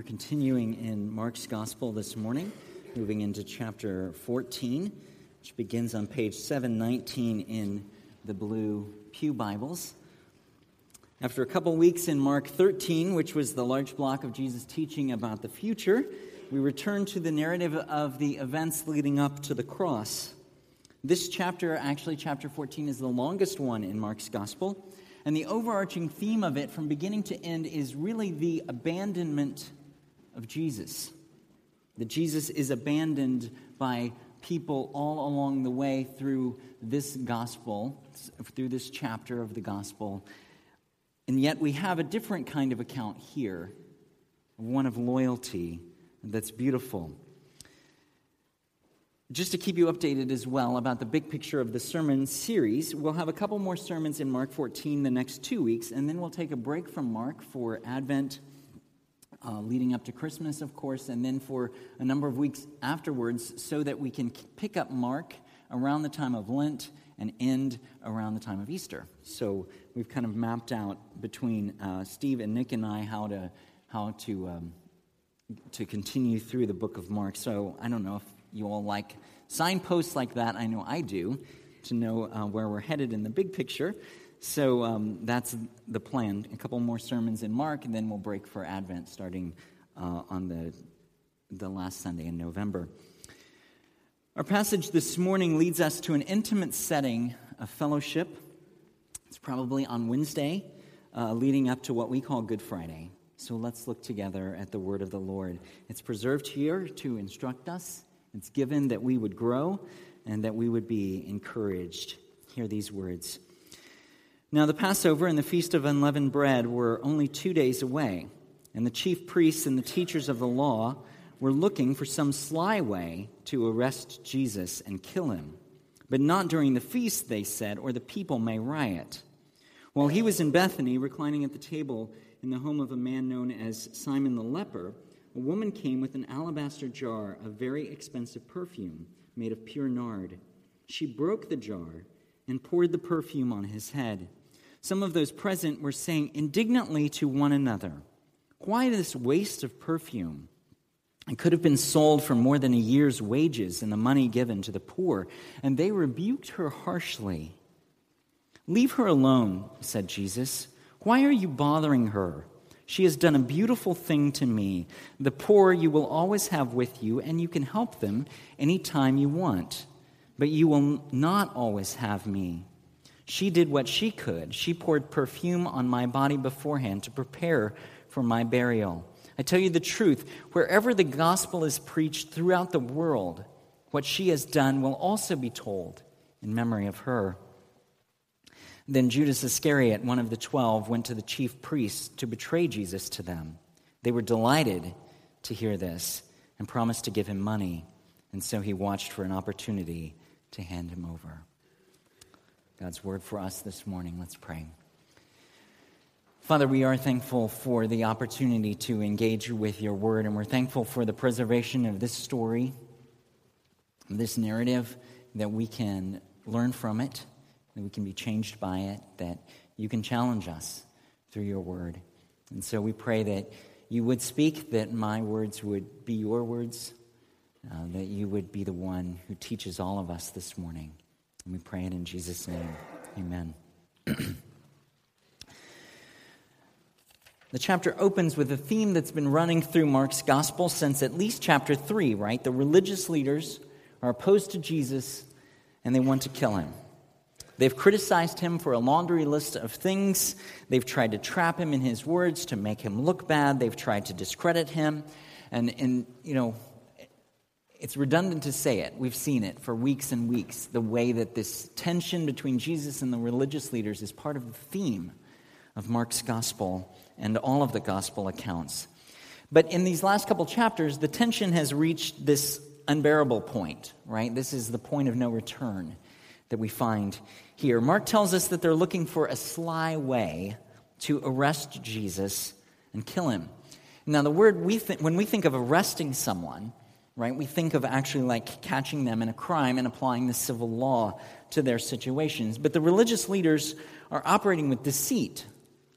We're continuing in Mark's Gospel this morning, moving into chapter 14, which begins on page 719 in the blue Pew Bibles. After a couple weeks in Mark 13, which was the large block of Jesus teaching about the future, we return to the narrative of the events leading up to the cross. This chapter, actually, chapter 14, is the longest one in Mark's Gospel. And the overarching theme of it from beginning to end is really the abandonment of Jesus. That Jesus is abandoned by people all along the way through this gospel, through this chapter of the gospel. And yet we have a different kind of account here, one of loyalty that's beautiful. Just to keep you updated as well about the big picture of the sermon series, we'll have a couple more sermons in Mark 14 the next two weeks, and then we'll take a break from Mark for Advent uh, leading up to Christmas, of course, and then for a number of weeks afterwards so that we can pick up Mark around the time of Lent and end around the time of Easter. So we've kind of mapped out between uh, Steve and Nick and I how to, how to, um, to continue through the book of Mark. So I don't know if you all like signposts like that. I know I do to know uh, where we're headed in the big picture. So um, that's the plan. A couple more sermons in Mark, and then we'll break for Advent starting uh, on the, the last Sunday in November. Our passage this morning leads us to an intimate setting of fellowship. It's probably on Wednesday, uh, leading up to what we call Good Friday. So let's look together at the word of the Lord. It's preserved here to instruct us, it's given that we would grow and that we would be encouraged. Hear these words. Now, the Passover and the Feast of Unleavened Bread were only two days away, and the chief priests and the teachers of the law were looking for some sly way to arrest Jesus and kill him. But not during the feast, they said, or the people may riot. While he was in Bethany, reclining at the table in the home of a man known as Simon the leper, a woman came with an alabaster jar of very expensive perfume made of pure nard. She broke the jar and poured the perfume on his head. Some of those present were saying indignantly to one another, Why this waste of perfume? It could have been sold for more than a year's wages and the money given to the poor. And they rebuked her harshly. Leave her alone, said Jesus. Why are you bothering her? She has done a beautiful thing to me. The poor you will always have with you, and you can help them any time you want. But you will not always have me. She did what she could. She poured perfume on my body beforehand to prepare for my burial. I tell you the truth, wherever the gospel is preached throughout the world, what she has done will also be told in memory of her. Then Judas Iscariot, one of the twelve, went to the chief priests to betray Jesus to them. They were delighted to hear this and promised to give him money, and so he watched for an opportunity to hand him over. God's word for us this morning. Let's pray. Father, we are thankful for the opportunity to engage you with your word, and we're thankful for the preservation of this story, this narrative, that we can learn from it, that we can be changed by it, that you can challenge us through your word. And so we pray that you would speak, that my words would be your words, uh, that you would be the one who teaches all of us this morning. And we pray it in Jesus' name. Amen. the chapter opens with a theme that's been running through Mark's gospel since at least chapter 3, right? The religious leaders are opposed to Jesus and they want to kill him. They've criticized him for a laundry list of things. They've tried to trap him in his words to make him look bad. They've tried to discredit him. And, and you know, it's redundant to say it. We've seen it for weeks and weeks. The way that this tension between Jesus and the religious leaders is part of the theme of Mark's gospel and all of the gospel accounts. But in these last couple chapters, the tension has reached this unbearable point, right? This is the point of no return that we find here. Mark tells us that they're looking for a sly way to arrest Jesus and kill him. Now, the word we th- when we think of arresting someone, right? We think of actually like catching them in a crime and applying the civil law to their situations. But the religious leaders are operating with deceit,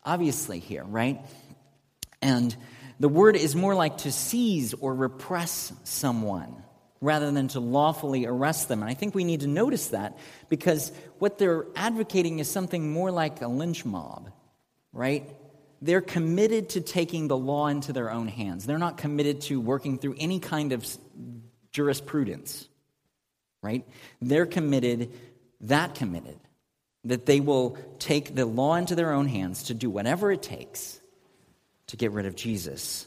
obviously, here, right? And the word is more like to seize or repress someone rather than to lawfully arrest them. And I think we need to notice that because what they're advocating is something more like a lynch mob, right? They're committed to taking the law into their own hands. They're not committed to working through any kind of jurisprudence, right? They're committed, that committed, that they will take the law into their own hands to do whatever it takes to get rid of Jesus.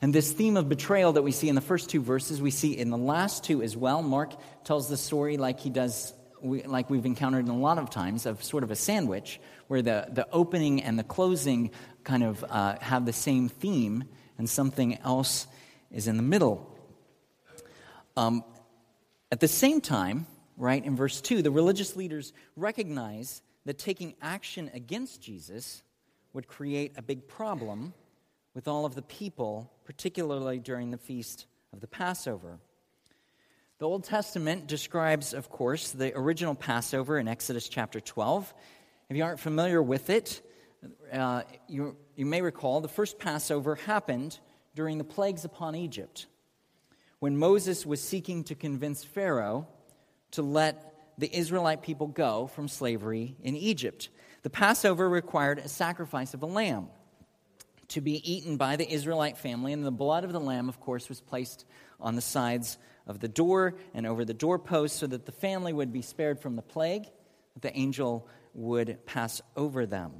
And this theme of betrayal that we see in the first two verses, we see in the last two as well. Mark tells the story like he does, like we've encountered in a lot of times, of sort of a sandwich, where the, the opening and the closing kind of uh, have the same theme, and something else is in the middle. Um, at the same time, right, in verse 2, the religious leaders recognize that taking action against Jesus would create a big problem with all of the people, particularly during the feast of the Passover. The Old Testament describes, of course, the original Passover in Exodus chapter 12. If you aren't familiar with it, uh, you, you may recall the first Passover happened during the plagues upon Egypt, when Moses was seeking to convince Pharaoh to let the Israelite people go from slavery in Egypt. The Passover required a sacrifice of a lamb to be eaten by the Israelite family, and the blood of the lamb, of course, was placed on the sides of the door and over the doorpost so that the family would be spared from the plague, that the angel would pass over them.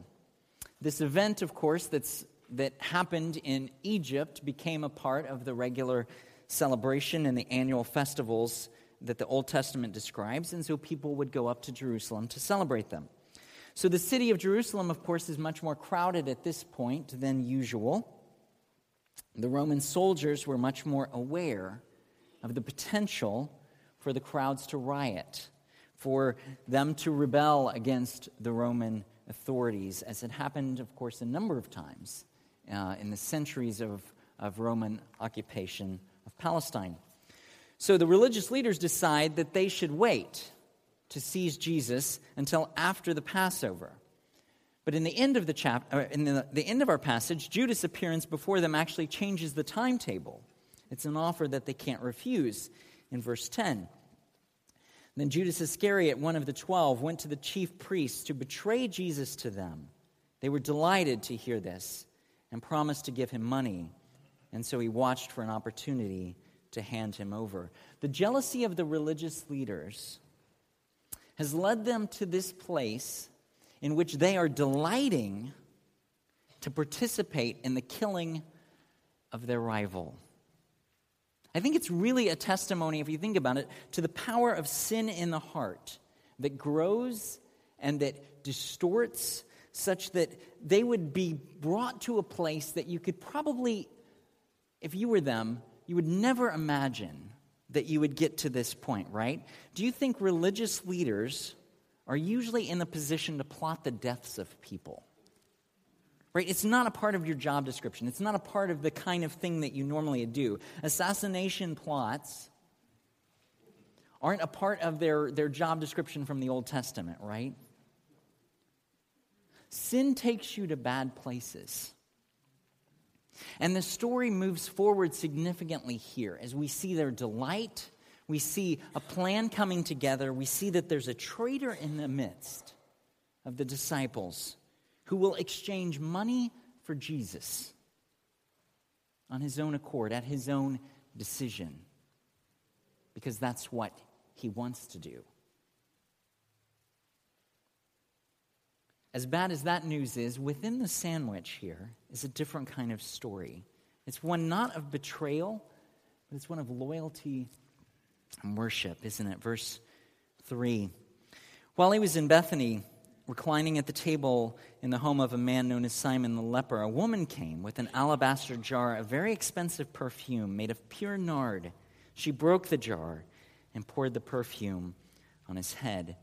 This event, of course, that's, that happened in Egypt became a part of the regular celebration and the annual festivals that the Old Testament describes, and so people would go up to Jerusalem to celebrate them. So the city of Jerusalem, of course, is much more crowded at this point than usual. The Roman soldiers were much more aware of the potential for the crowds to riot, for them to rebel against the Roman authorities, as it happened, of course, a number of times uh, in the centuries of, of Roman occupation Palestine. So the religious leaders decide that they should wait to seize Jesus until after the Passover. But in the end of the chapter, uh, in the, the end of our passage, Judas' appearance before them actually changes the timetable. It's an offer that they can't refuse in verse 10. Then Judas Iscariot, one of the twelve, went to the chief priests to betray Jesus to them. They were delighted to hear this and promised to give him money. And so he watched for an opportunity to hand him over. The jealousy of the religious leaders has led them to this place in which they are delighting to participate in the killing of their rival. I think it's really a testimony, if you think about it, to the power of sin in the heart that grows and that distorts such that they would be brought to a place that you could probably, if you were them, you would never imagine that you would get to this point, right? Do you think religious leaders are usually in the position to plot the deaths of people? Right? It's not a part of your job description. It's not a part of the kind of thing that you normally do. Assassination plots aren't a part of their, their job description from the Old Testament, right? Sin takes you to bad places. And the story moves forward significantly here as we see their delight, we see a plan coming together, we see that there's a traitor in the midst of the disciples who will exchange money for Jesus on his own accord, at his own decision, because that's what he wants to do. As bad as that news is, within the sandwich here is a different kind of story. It's one not of betrayal, but it's one of loyalty and worship, isn't it? Verse 3. While he was in Bethany, reclining at the table in the home of a man known as Simon the leper, a woman came with an alabaster jar of very expensive perfume made of pure nard. She broke the jar and poured the perfume on his head.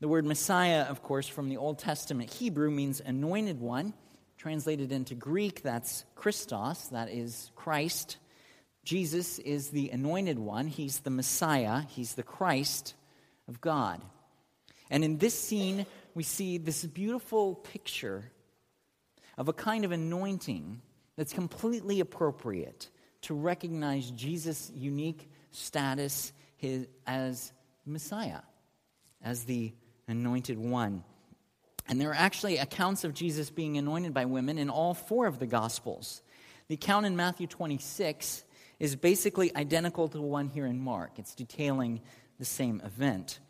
The word Messiah, of course, from the Old Testament Hebrew means anointed one. Translated into Greek, that's Christos, that is Christ. Jesus is the anointed one. He's the Messiah. He's the Christ of God. And in this scene, we see this beautiful picture of a kind of anointing that's completely appropriate to recognize Jesus' unique status as Messiah, as the anointed one. And there are actually accounts of Jesus being anointed by women in all four of the Gospels. The account in Matthew 26 is basically identical to the one here in Mark, it's detailing the same event.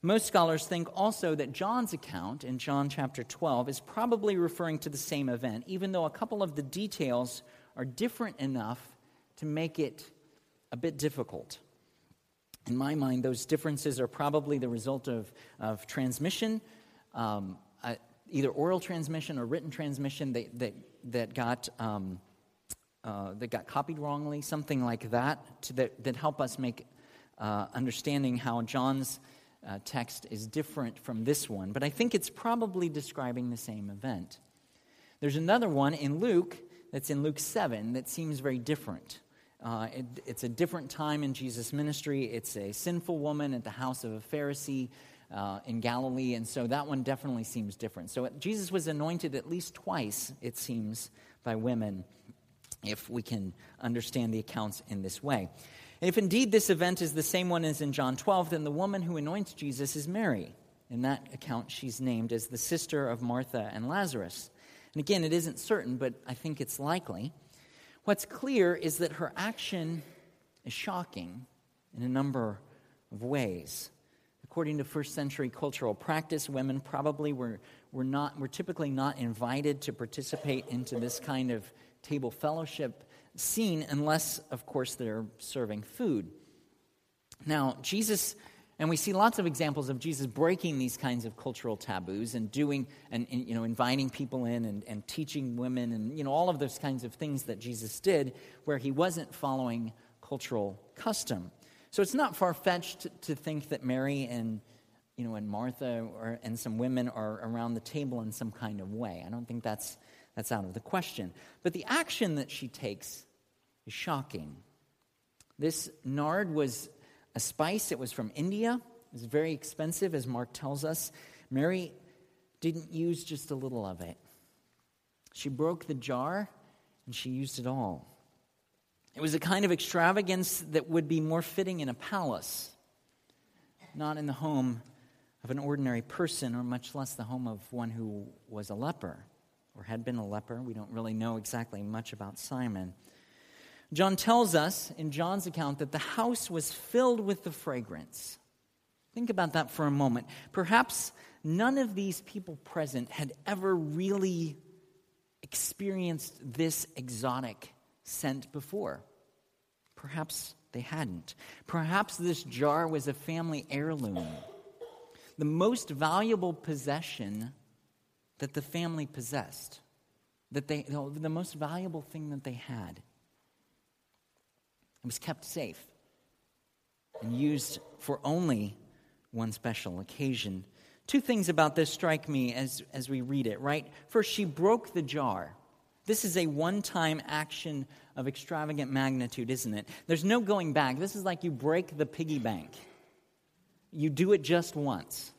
Most scholars think also that John's account in John chapter 12 is probably referring to the same event, even though a couple of the details are different enough to make it a bit difficult. In my mind, those differences are probably the result of, of transmission, um, uh, either oral transmission or written transmission that, that, that, got, um, uh, that got copied wrongly, something like that, to, that, that help us make uh, understanding how John's uh, text is different from this one, but I think it's probably describing the same event. There's another one in Luke that's in Luke 7 that seems very different. Uh, it, it's a different time in Jesus' ministry. It's a sinful woman at the house of a Pharisee uh, in Galilee, and so that one definitely seems different. So Jesus was anointed at least twice, it seems, by women, if we can understand the accounts in this way. If indeed this event is the same one as in John 12, then the woman who anoints Jesus is Mary. In that account, she's named as the sister of Martha and Lazarus. And again, it isn't certain, but I think it's likely. What's clear is that her action is shocking in a number of ways. According to first century cultural practice, women probably were, were, not, were typically not invited to participate into this kind of table fellowship scene unless, of course, they're serving food. Now, Jesus, and we see lots of examples of Jesus breaking these kinds of cultural taboos and doing, and, and you know, inviting people in and, and teaching women and, you know, all of those kinds of things that Jesus did where he wasn't following cultural custom. So it's not far fetched to, think that Mary and you know, and Martha or, and some women are around the table in some kind of way. I don't think that's, that's out of the question. But the action that she takes is shocking. This nard was a spice, it was from India. It was very expensive, as Mark tells us. Mary didn't use just a little of it, she broke the jar and she used it all. It was a kind of extravagance that would be more fitting in a palace, not in the home of an ordinary person, or much less the home of one who was a leper or had been a leper. We don't really know exactly much about Simon. John tells us in John's account that the house was filled with the fragrance. Think about that for a moment. Perhaps none of these people present had ever really experienced this exotic scent before. Perhaps they hadn't. Perhaps this jar was a family heirloom, the most valuable possession that the family possessed, that they, the most valuable thing that they had. It was kept safe and used for only one special occasion. Two things about this strike me as, as we read it, right? First, she broke the jar. This is a one time action of extravagant magnitude, isn't it? There's no going back. This is like you break the piggy bank, you do it just once.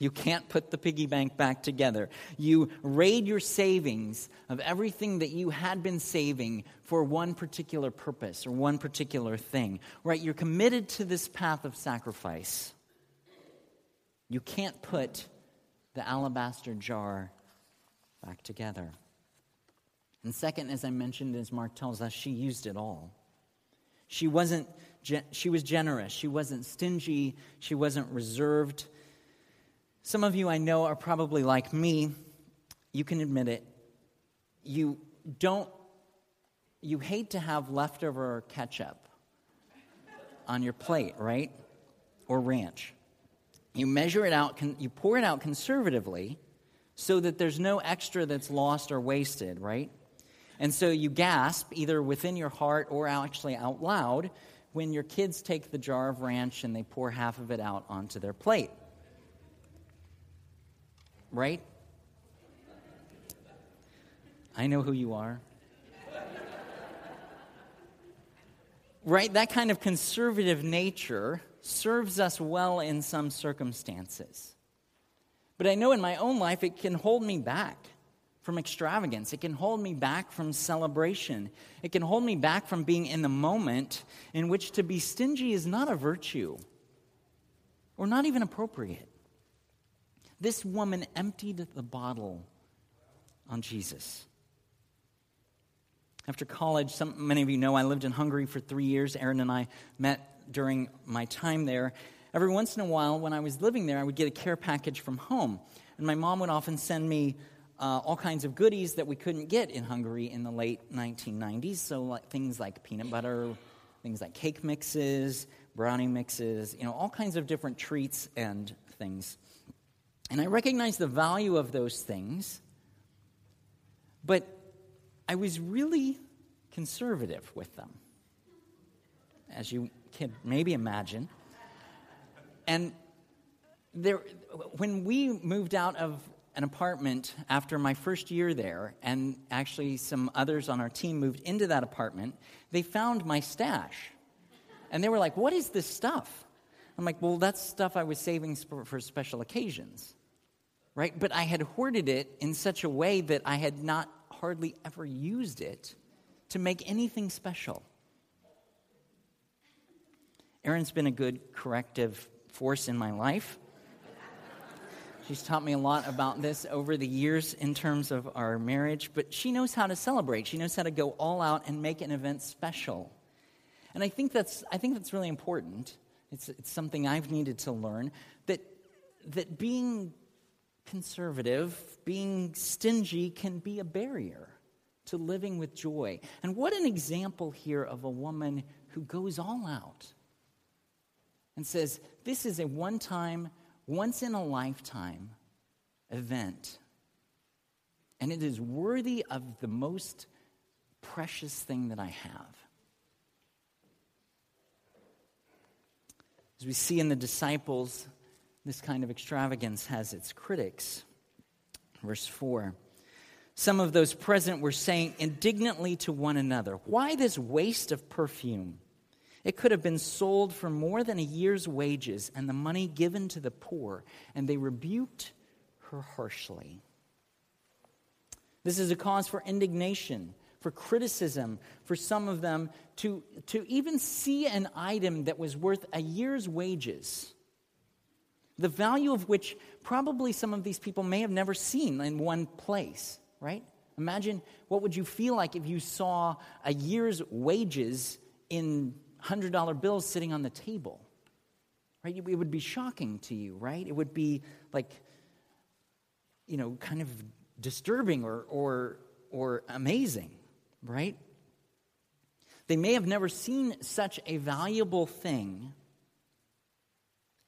You can't put the piggy bank back together. You raid your savings of everything that you had been saving for one particular purpose or one particular thing. Right? You're committed to this path of sacrifice. You can't put the alabaster jar back together. And second, as I mentioned, as Mark tells us, she used it all. She wasn't she was generous. She wasn't stingy. She wasn't reserved. Some of you I know are probably like me. You can admit it. You don't, you hate to have leftover ketchup on your plate, right? Or ranch. You measure it out, you pour it out conservatively so that there's no extra that's lost or wasted, right? And so you gasp either within your heart or actually out loud when your kids take the jar of ranch and they pour half of it out onto their plate right? I know who you are. right? That kind of conservative nature serves us well in some circumstances. But I know in my own life it can hold me back from extravagance. It can hold me back from celebration. It can hold me back from being in the moment in which to be stingy is not a virtue or not even appropriate. This woman emptied the bottle on Jesus. After college, some, many of you know I lived in Hungary for three years. Erin and I met during my time there. Every once in a while, when I was living there, I would get a care package from home. And my mom would often send me uh, all kinds of goodies that we couldn't get in Hungary in the late 1990s. So, like, things like peanut butter, things like cake mixes, brownie mixes, you know, all kinds of different treats and things. And I recognized the value of those things, but I was really conservative with them, as you can maybe imagine. And there, when we moved out of an apartment after my first year there, and actually some others on our team moved into that apartment, they found my stash. And they were like, What is this stuff? I'm like, Well, that's stuff I was saving for special occasions, right? But I had hoarded it in such a way that I had not hardly ever used it to make anything special. Erin's been a good corrective force in my life. She's taught me a lot about this over the years in terms of our marriage, but she knows how to celebrate. She knows how to go all out and make an event special. And I think that's, I think that's really important. It's, it's something I've needed to learn that, that being conservative, being stingy can be a barrier to living with joy. And what an example here of a woman who goes all out and says, This is a one time, once in a lifetime event. And it is worthy of the most precious thing that I have. As we see in the disciples, this kind of extravagance has its critics. Verse 4 Some of those present were saying indignantly to one another, Why this waste of perfume? It could have been sold for more than a year's wages and the money given to the poor. And they rebuked her harshly. This is a cause for indignation, for criticism, for some of them to, to even see an item that was worth a year's wages the value of which probably some of these people may have never seen in one place, right? Imagine what would you feel like if you saw a year's wages in $100 bills sitting on the table? Right? It would be shocking to you, right? It would be like, you know, kind of disturbing or, or, or amazing, right? They may have never seen such a valuable thing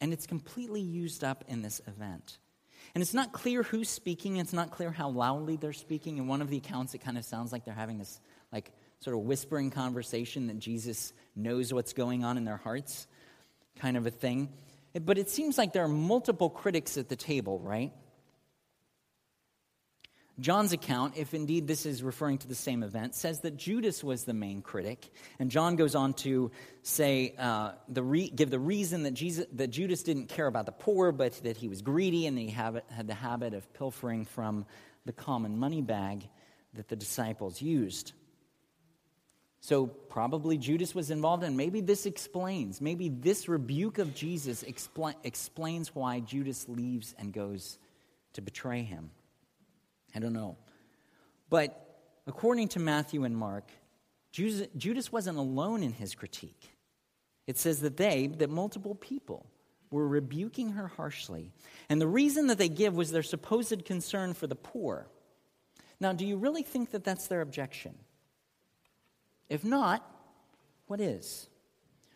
and it's completely used up in this event. And it's not clear who's speaking, it's not clear how loudly they're speaking. In one of the accounts, it kind of sounds like they're having this, like, sort of whispering conversation that Jesus knows what's going on in their hearts, kind of a thing. But it seems like there are multiple critics at the table, right? John's account, if indeed this is referring to the same event, says that Judas was the main critic. And John goes on to say, uh, the re- give the reason that, Jesus, that Judas didn't care about the poor, but that he was greedy and he had the habit of pilfering from the common money bag that the disciples used. So, probably Judas was involved, and maybe this explains, maybe this rebuke of Jesus expl- explains why Judas leaves and goes to betray him. I don't know. But according to Matthew and Mark, Judas wasn't alone in his critique. It says that they, that multiple people, were rebuking her harshly. And the reason that they give was their supposed concern for the poor. Now, do you really think that that's their objection? If not, what is?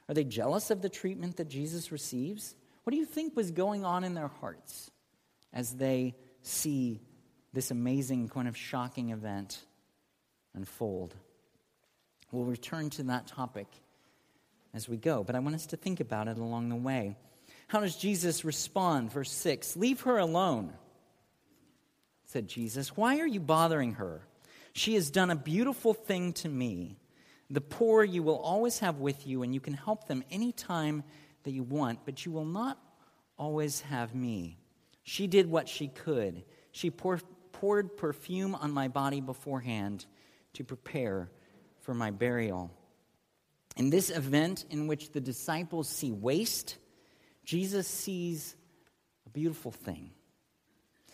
Are they jealous of the treatment that Jesus receives? What do you think was going on in their hearts as they see this amazing, kind of shocking event unfold. We'll return to that topic as we go, but I want us to think about it along the way. How does Jesus respond? Verse 6 Leave her alone, said Jesus. Why are you bothering her? She has done a beautiful thing to me. The poor you will always have with you, and you can help them any time that you want, but you will not always have me. She did what she could. She poured perfume on my body beforehand to prepare for my burial. In this event, in which the disciples see waste, Jesus sees a beautiful thing.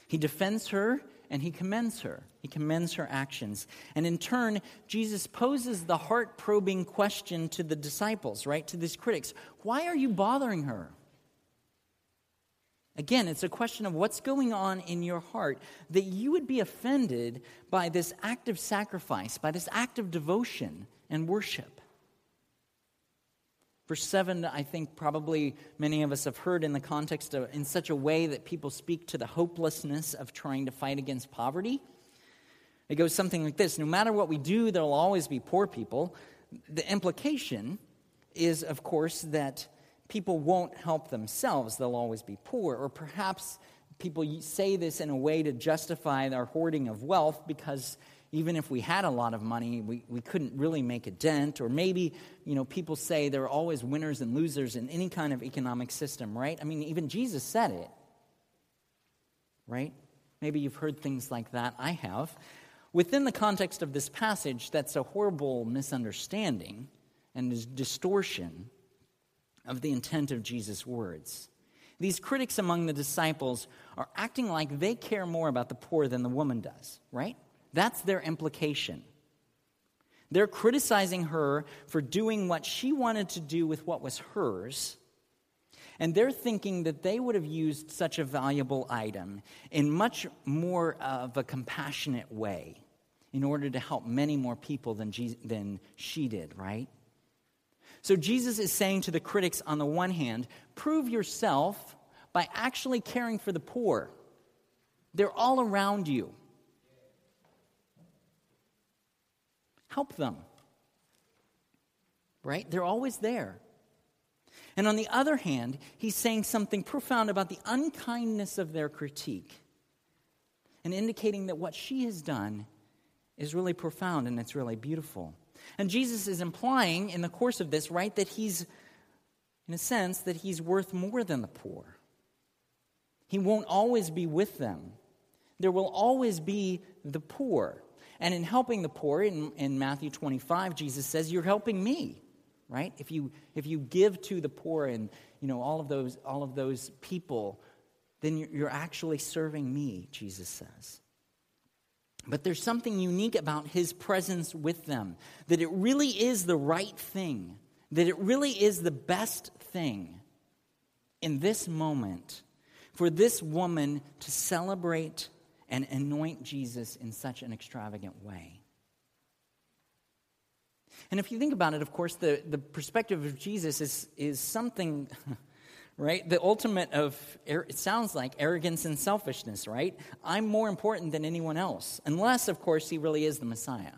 He defends her and he commends her. He commends her actions. And in turn, Jesus poses the heart probing question to the disciples, right? To these critics Why are you bothering her? Again, it's a question of what's going on in your heart that you would be offended by this act of sacrifice, by this act of devotion and worship. Verse 7, I think probably many of us have heard in the context of, in such a way that people speak to the hopelessness of trying to fight against poverty. It goes something like this No matter what we do, there'll always be poor people. The implication is, of course, that people won't help themselves, they'll always be poor. Or perhaps people say this in a way to justify their hoarding of wealth because even if we had a lot of money, we, we couldn't really make a dent. Or maybe, you know, people say there are always winners and losers in any kind of economic system, right? I mean, even Jesus said it, right? Maybe you've heard things like that. I have. Within the context of this passage, that's a horrible misunderstanding and distortion of the intent of Jesus' words. These critics among the disciples are acting like they care more about the poor than the woman does, right? That's their implication. They're criticizing her for doing what she wanted to do with what was hers. And they're thinking that they would have used such a valuable item in much more of a compassionate way in order to help many more people than, than she did, right? So Jesus is saying to the critics, on the one hand, prove yourself by actually caring for the poor. They're all around you. Help them. Right? They're always there. And on the other hand, he's saying something profound about the unkindness of their critique and indicating that what she has done is really profound and it's really beautiful. And Jesus is implying in the course of this, right, that he's, in a sense, that he's worth more than the poor. He won't always be with them, there will always be the poor. And in helping the poor, in, in Matthew 25, Jesus says, You're helping me, right? If you, if you give to the poor and you know, all, of those, all of those people, then you're, you're actually serving me, Jesus says. But there's something unique about his presence with them, that it really is the right thing, that it really is the best thing in this moment for this woman to celebrate and anoint Jesus in such an extravagant way. And if you think about it, of course, the, the perspective of Jesus is, is something, right? The ultimate of, it sounds like arrogance and selfishness, right? I'm more important than anyone else, unless, of course, he really is the Messiah.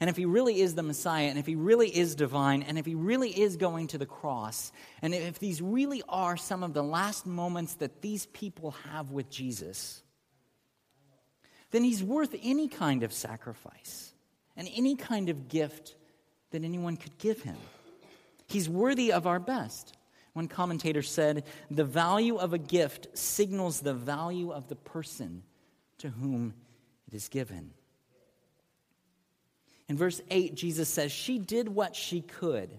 And if he really is the Messiah, and if he really is divine, and if he really is going to the cross, and if these really are some of the last moments that these people have with Jesus, then he's worth any kind of sacrifice and any kind of gift that anyone could give him. He's worthy of our best. One commentator said, The value of a gift signals the value of the person to whom it is given. In verse 8, Jesus says, She did what she could.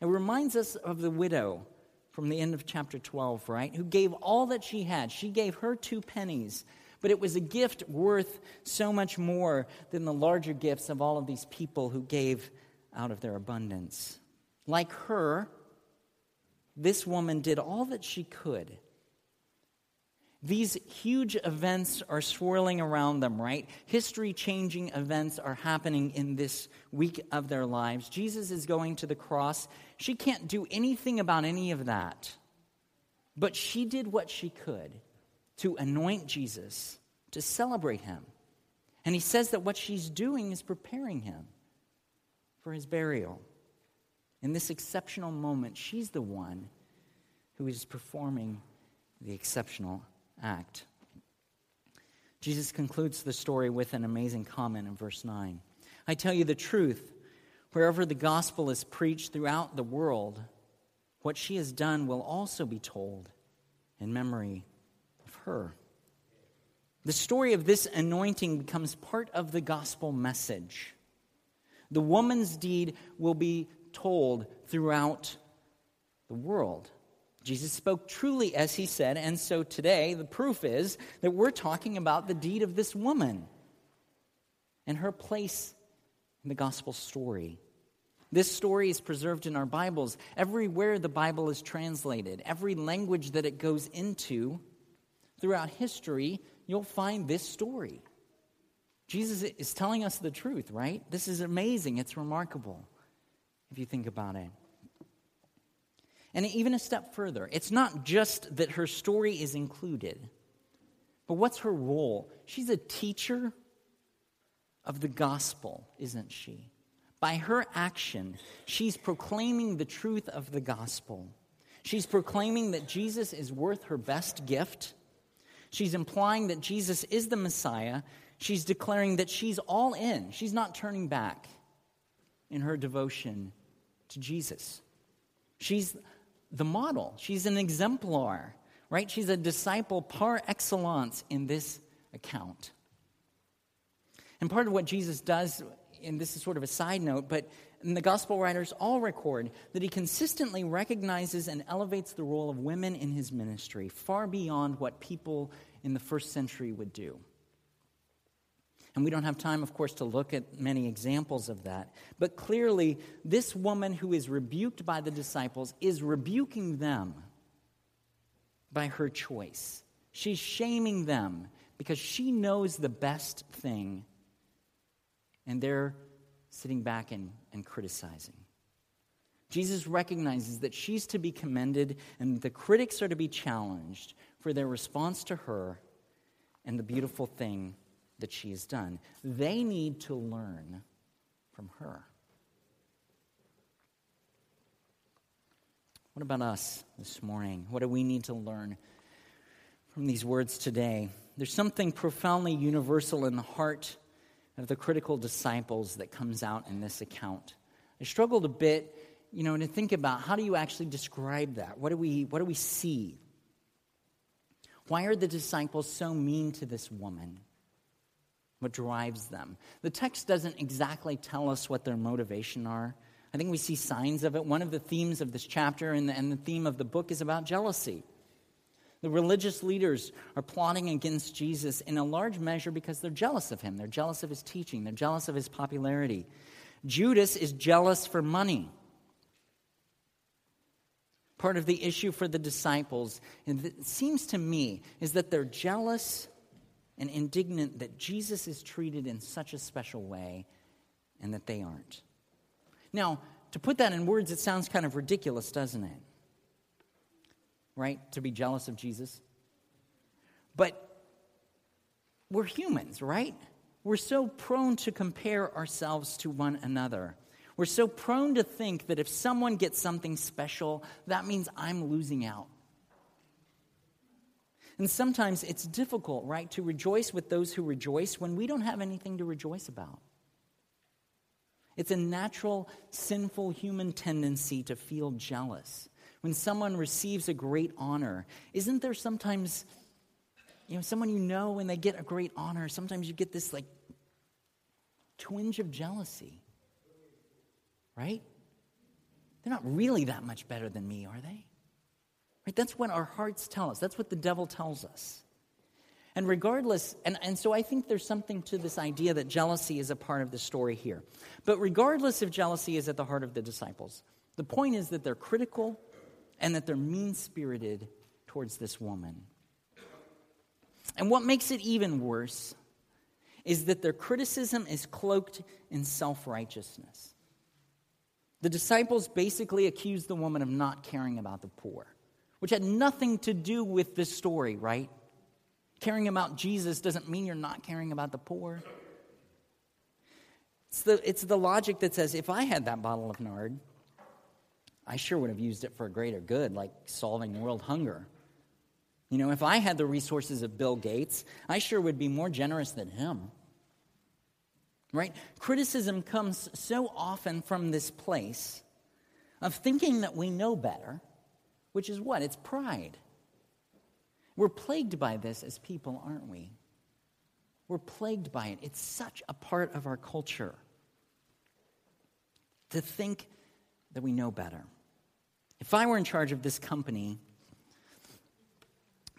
It reminds us of the widow from the end of chapter 12, right? Who gave all that she had. She gave her two pennies but it was a gift worth so much more than the larger gifts of all of these people who gave out of their abundance. Like her, this woman did all that she could. These huge events are swirling around them, right? History changing events are happening in this week of their lives. Jesus is going to the cross. She can't do anything about any of that, but she did what she could to anoint Jesus, to celebrate him. And he says that what she's doing is preparing him for his burial. In this exceptional moment, she's the one who is performing the exceptional act. Jesus concludes the story with an amazing comment in verse 9. I tell you the truth, wherever the gospel is preached throughout the world, what she has done will also be told in memory of her. The story of this anointing becomes part of the gospel message. The woman's deed will be told throughout the world. Jesus spoke truly as he said, and so today the proof is that we're talking about the deed of this woman and her place in the gospel story. This story is preserved in our Bibles. Everywhere the Bible is translated, every language that it goes into throughout history, you'll find this story. Jesus is telling us the truth, right? This is amazing. It's remarkable if you think about it. And even a step further, it's not just that her story is included, but what's her role? She's a teacher of the gospel, isn't she? By her action, she's proclaiming the truth of the gospel. She's proclaiming that Jesus is worth her best gift. She's implying that Jesus is the Messiah. She's declaring that she's all in. She's not turning back in her devotion to Jesus. She's the model. She's an exemplar, right? She's a disciple par excellence in this account. And part of what Jesus does, and this is sort of a side note, but the gospel writers all record that he consistently recognizes and elevates the role of women in his ministry far beyond what people in the first century would do. And we don't have time, of course, to look at many examples of that. But clearly, this woman who is rebuked by the disciples is rebuking them by her choice. She's shaming them because she knows the best thing, and they're sitting back and, and criticizing. Jesus recognizes that she's to be commended and the critics are to be challenged for their response to her and the beautiful thing that she has done. They need to learn from her. What about us this morning? What do we need to learn from these words today? There's something profoundly universal in the heart of the critical disciples that comes out in this account. I struggled a bit, you know, to think about how do you actually describe that? What do we, what do we see? Why are the disciples so mean to this woman? What drives them. The text doesn't exactly tell us what their motivation are. I think we see signs of it. One of the themes of this chapter and the, and the theme of the book is about jealousy. The religious leaders are plotting against Jesus in a large measure because they're jealous of him. They're jealous of his teaching, they're jealous of his popularity. Judas is jealous for money. Part of the issue for the disciples, and it seems to me, is that they're jealous and indignant that Jesus is treated in such a special way and that they aren't. Now, to put that in words, it sounds kind of ridiculous, doesn't it? Right? To be jealous of Jesus. But we're humans, right? We're so prone to compare ourselves to one another. We're so prone to think that if someone gets something special, that means I'm losing out. And sometimes it's difficult, right, to rejoice with those who rejoice when we don't have anything to rejoice about. It's a natural, sinful human tendency to feel jealous. When someone receives a great honor, isn't there sometimes, you know, someone you know when they get a great honor, sometimes you get this like twinge of jealousy, right? They're not really that much better than me, are they? Right? That's what our hearts tell us. That's what the devil tells us. And regardless, and, and so I think there's something to this idea that jealousy is a part of the story here. But regardless if jealousy is at the heart of the disciples, the point is that they're critical and that they're mean spirited towards this woman. And what makes it even worse is that their criticism is cloaked in self righteousness. The disciples basically accuse the woman of not caring about the poor which had nothing to do with this story, right? Caring about Jesus doesn't mean you're not caring about the poor. It's the, it's the logic that says if I had that bottle of nard, I sure would have used it for a greater good, like solving world hunger. You know, if I had the resources of Bill Gates, I sure would be more generous than him. Right? Criticism comes so often from this place of thinking that we know better which is what? It's pride. We're plagued by this as people, aren't we? We're plagued by it. It's such a part of our culture to think that we know better. If I were in charge of this company,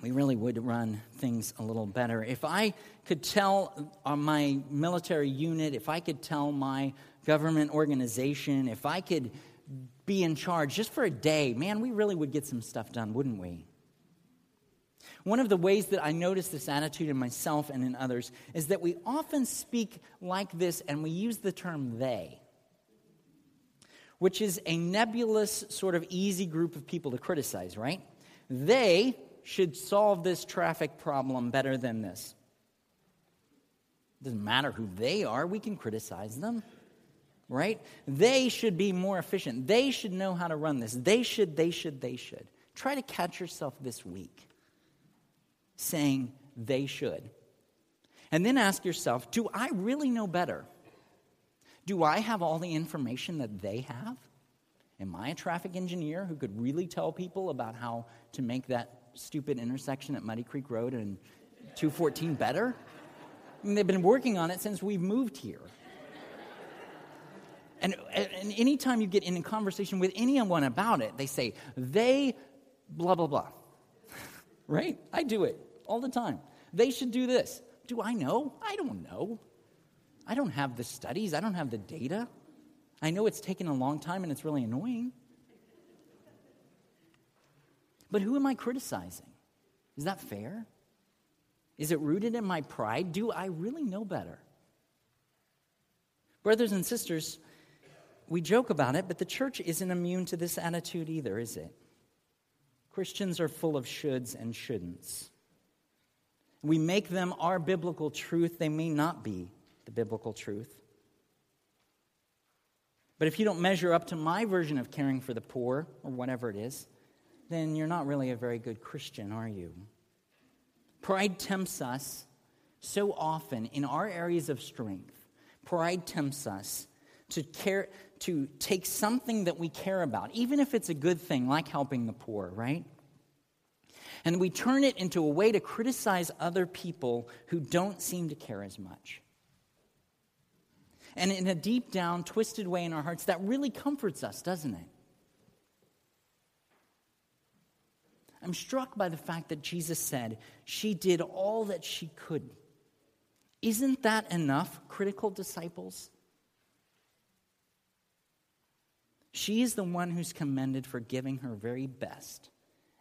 we really would run things a little better. If I could tell uh, my military unit, if I could tell my government organization, if I could be in charge just for a day, man, we really would get some stuff done, wouldn't we? One of the ways that I notice this attitude in myself and in others is that we often speak like this and we use the term they, which is a nebulous, sort of easy group of people to criticize, right? They should solve this traffic problem better than this. It doesn't matter who they are, we can criticize them, right? They should be more efficient. They should know how to run this. They should, they should, they should. Try to catch yourself this week saying they should. And then ask yourself do I really know better? Do I have all the information that they have? Am I a traffic engineer who could really tell people about how to make that stupid intersection at Muddy Creek Road and 214 better? I mean, they've been working on it since we've moved here. And, and anytime you get in a conversation with anyone about it, they say, they blah, blah, blah. right? I do it all the time. They should do this. Do I know? I don't know. I don't have the studies, I don't have the data. I know it's taken a long time and it's really annoying. But who am I criticizing? Is that fair? Is it rooted in my pride? Do I really know better? Brothers and sisters, we joke about it, but the church isn't immune to this attitude either, is it? Christians are full of shoulds and shouldn'ts. We make them our biblical truth, they may not be the biblical truth. But if you don't measure up to my version of caring for the poor, or whatever it is, then you're not really a very good Christian, are you? Pride tempts us so often in our areas of strength. Pride tempts us to care to take something that we care about, even if it's a good thing, like helping the poor, right? And we turn it into a way to criticize other people who don't seem to care as much. And in a deep down, twisted way in our hearts, that really comforts us, doesn't it? I'm struck by the fact that Jesus said she did all that she could. Isn't that enough, critical disciples? She is the one who's commended for giving her very best.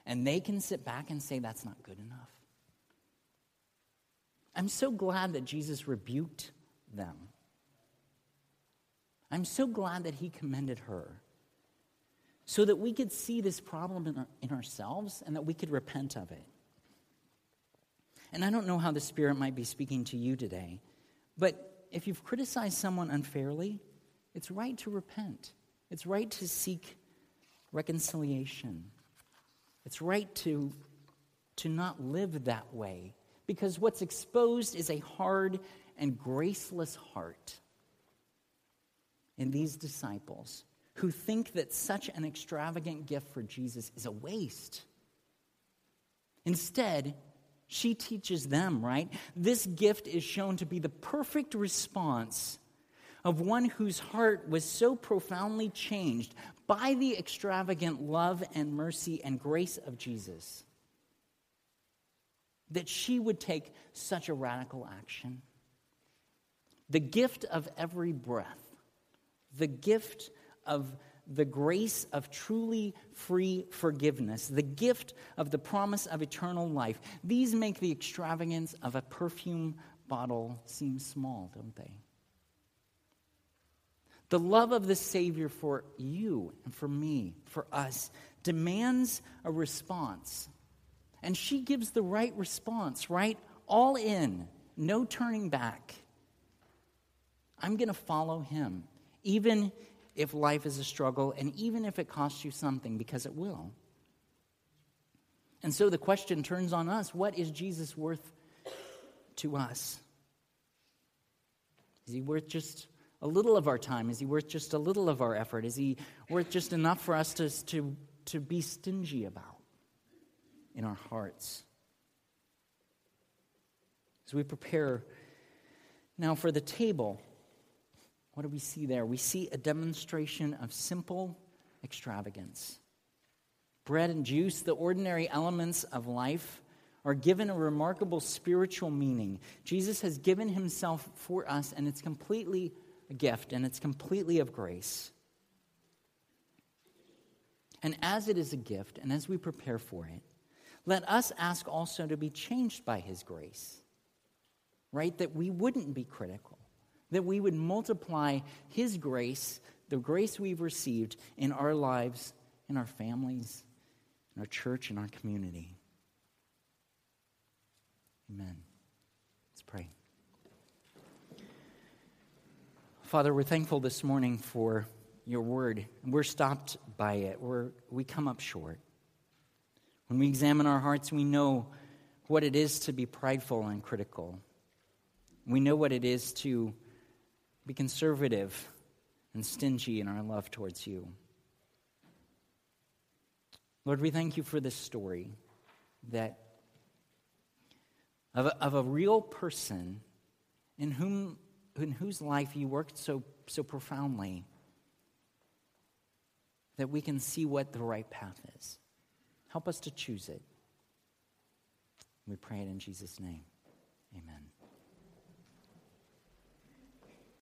And they can sit back and say, that's not good enough. I'm so glad that Jesus rebuked them. I'm so glad that he commended her so that we could see this problem in, our, in ourselves and that we could repent of it. And I don't know how the Spirit might be speaking to you today, but if you've criticized someone unfairly, it's right to repent. It's right to seek reconciliation. It's right to, to not live that way because what's exposed is a hard and graceless heart in these disciples who think that such an extravagant gift for Jesus is a waste. Instead, she teaches them, right? This gift is shown to be the perfect response of one whose heart was so profoundly changed by the extravagant love and mercy and grace of Jesus that she would take such a radical action. The gift of every breath, the gift of the grace of truly free forgiveness, the gift of the promise of eternal life, these make the extravagance of a perfume bottle seem small, don't they? The love of the Savior for you and for me, for us, demands a response. And she gives the right response, right? All in, no turning back. I'm going to follow him, even if life is a struggle and even if it costs you something, because it will. And so the question turns on us what is Jesus worth to us? Is he worth just a little of our time? Is he worth just a little of our effort? Is he worth just enough for us to, to, to be stingy about in our hearts? As we prepare Now, for the table, what do we see there? We see a demonstration of simple extravagance. Bread and juice, the ordinary elements of life, are given a remarkable spiritual meaning. Jesus has given himself for us, and it's completely gift, and it's completely of grace. And as it is a gift, and as we prepare for it, let us ask also to be changed by his grace, right? That we wouldn't be critical, that we would multiply his grace, the grace we've received in our lives, in our families, in our church, in our community. Amen. Let's pray. Father, we're thankful this morning for your word. We're stopped by it. We're, we come up short. When we examine our hearts, we know what it is to be prideful and critical. We know what it is to be conservative and stingy in our love towards you. Lord, we thank you for this story that of a, of a real person in whom in whose life you worked so so profoundly that we can see what the right path is. Help us to choose it. We pray it in Jesus' name. Amen.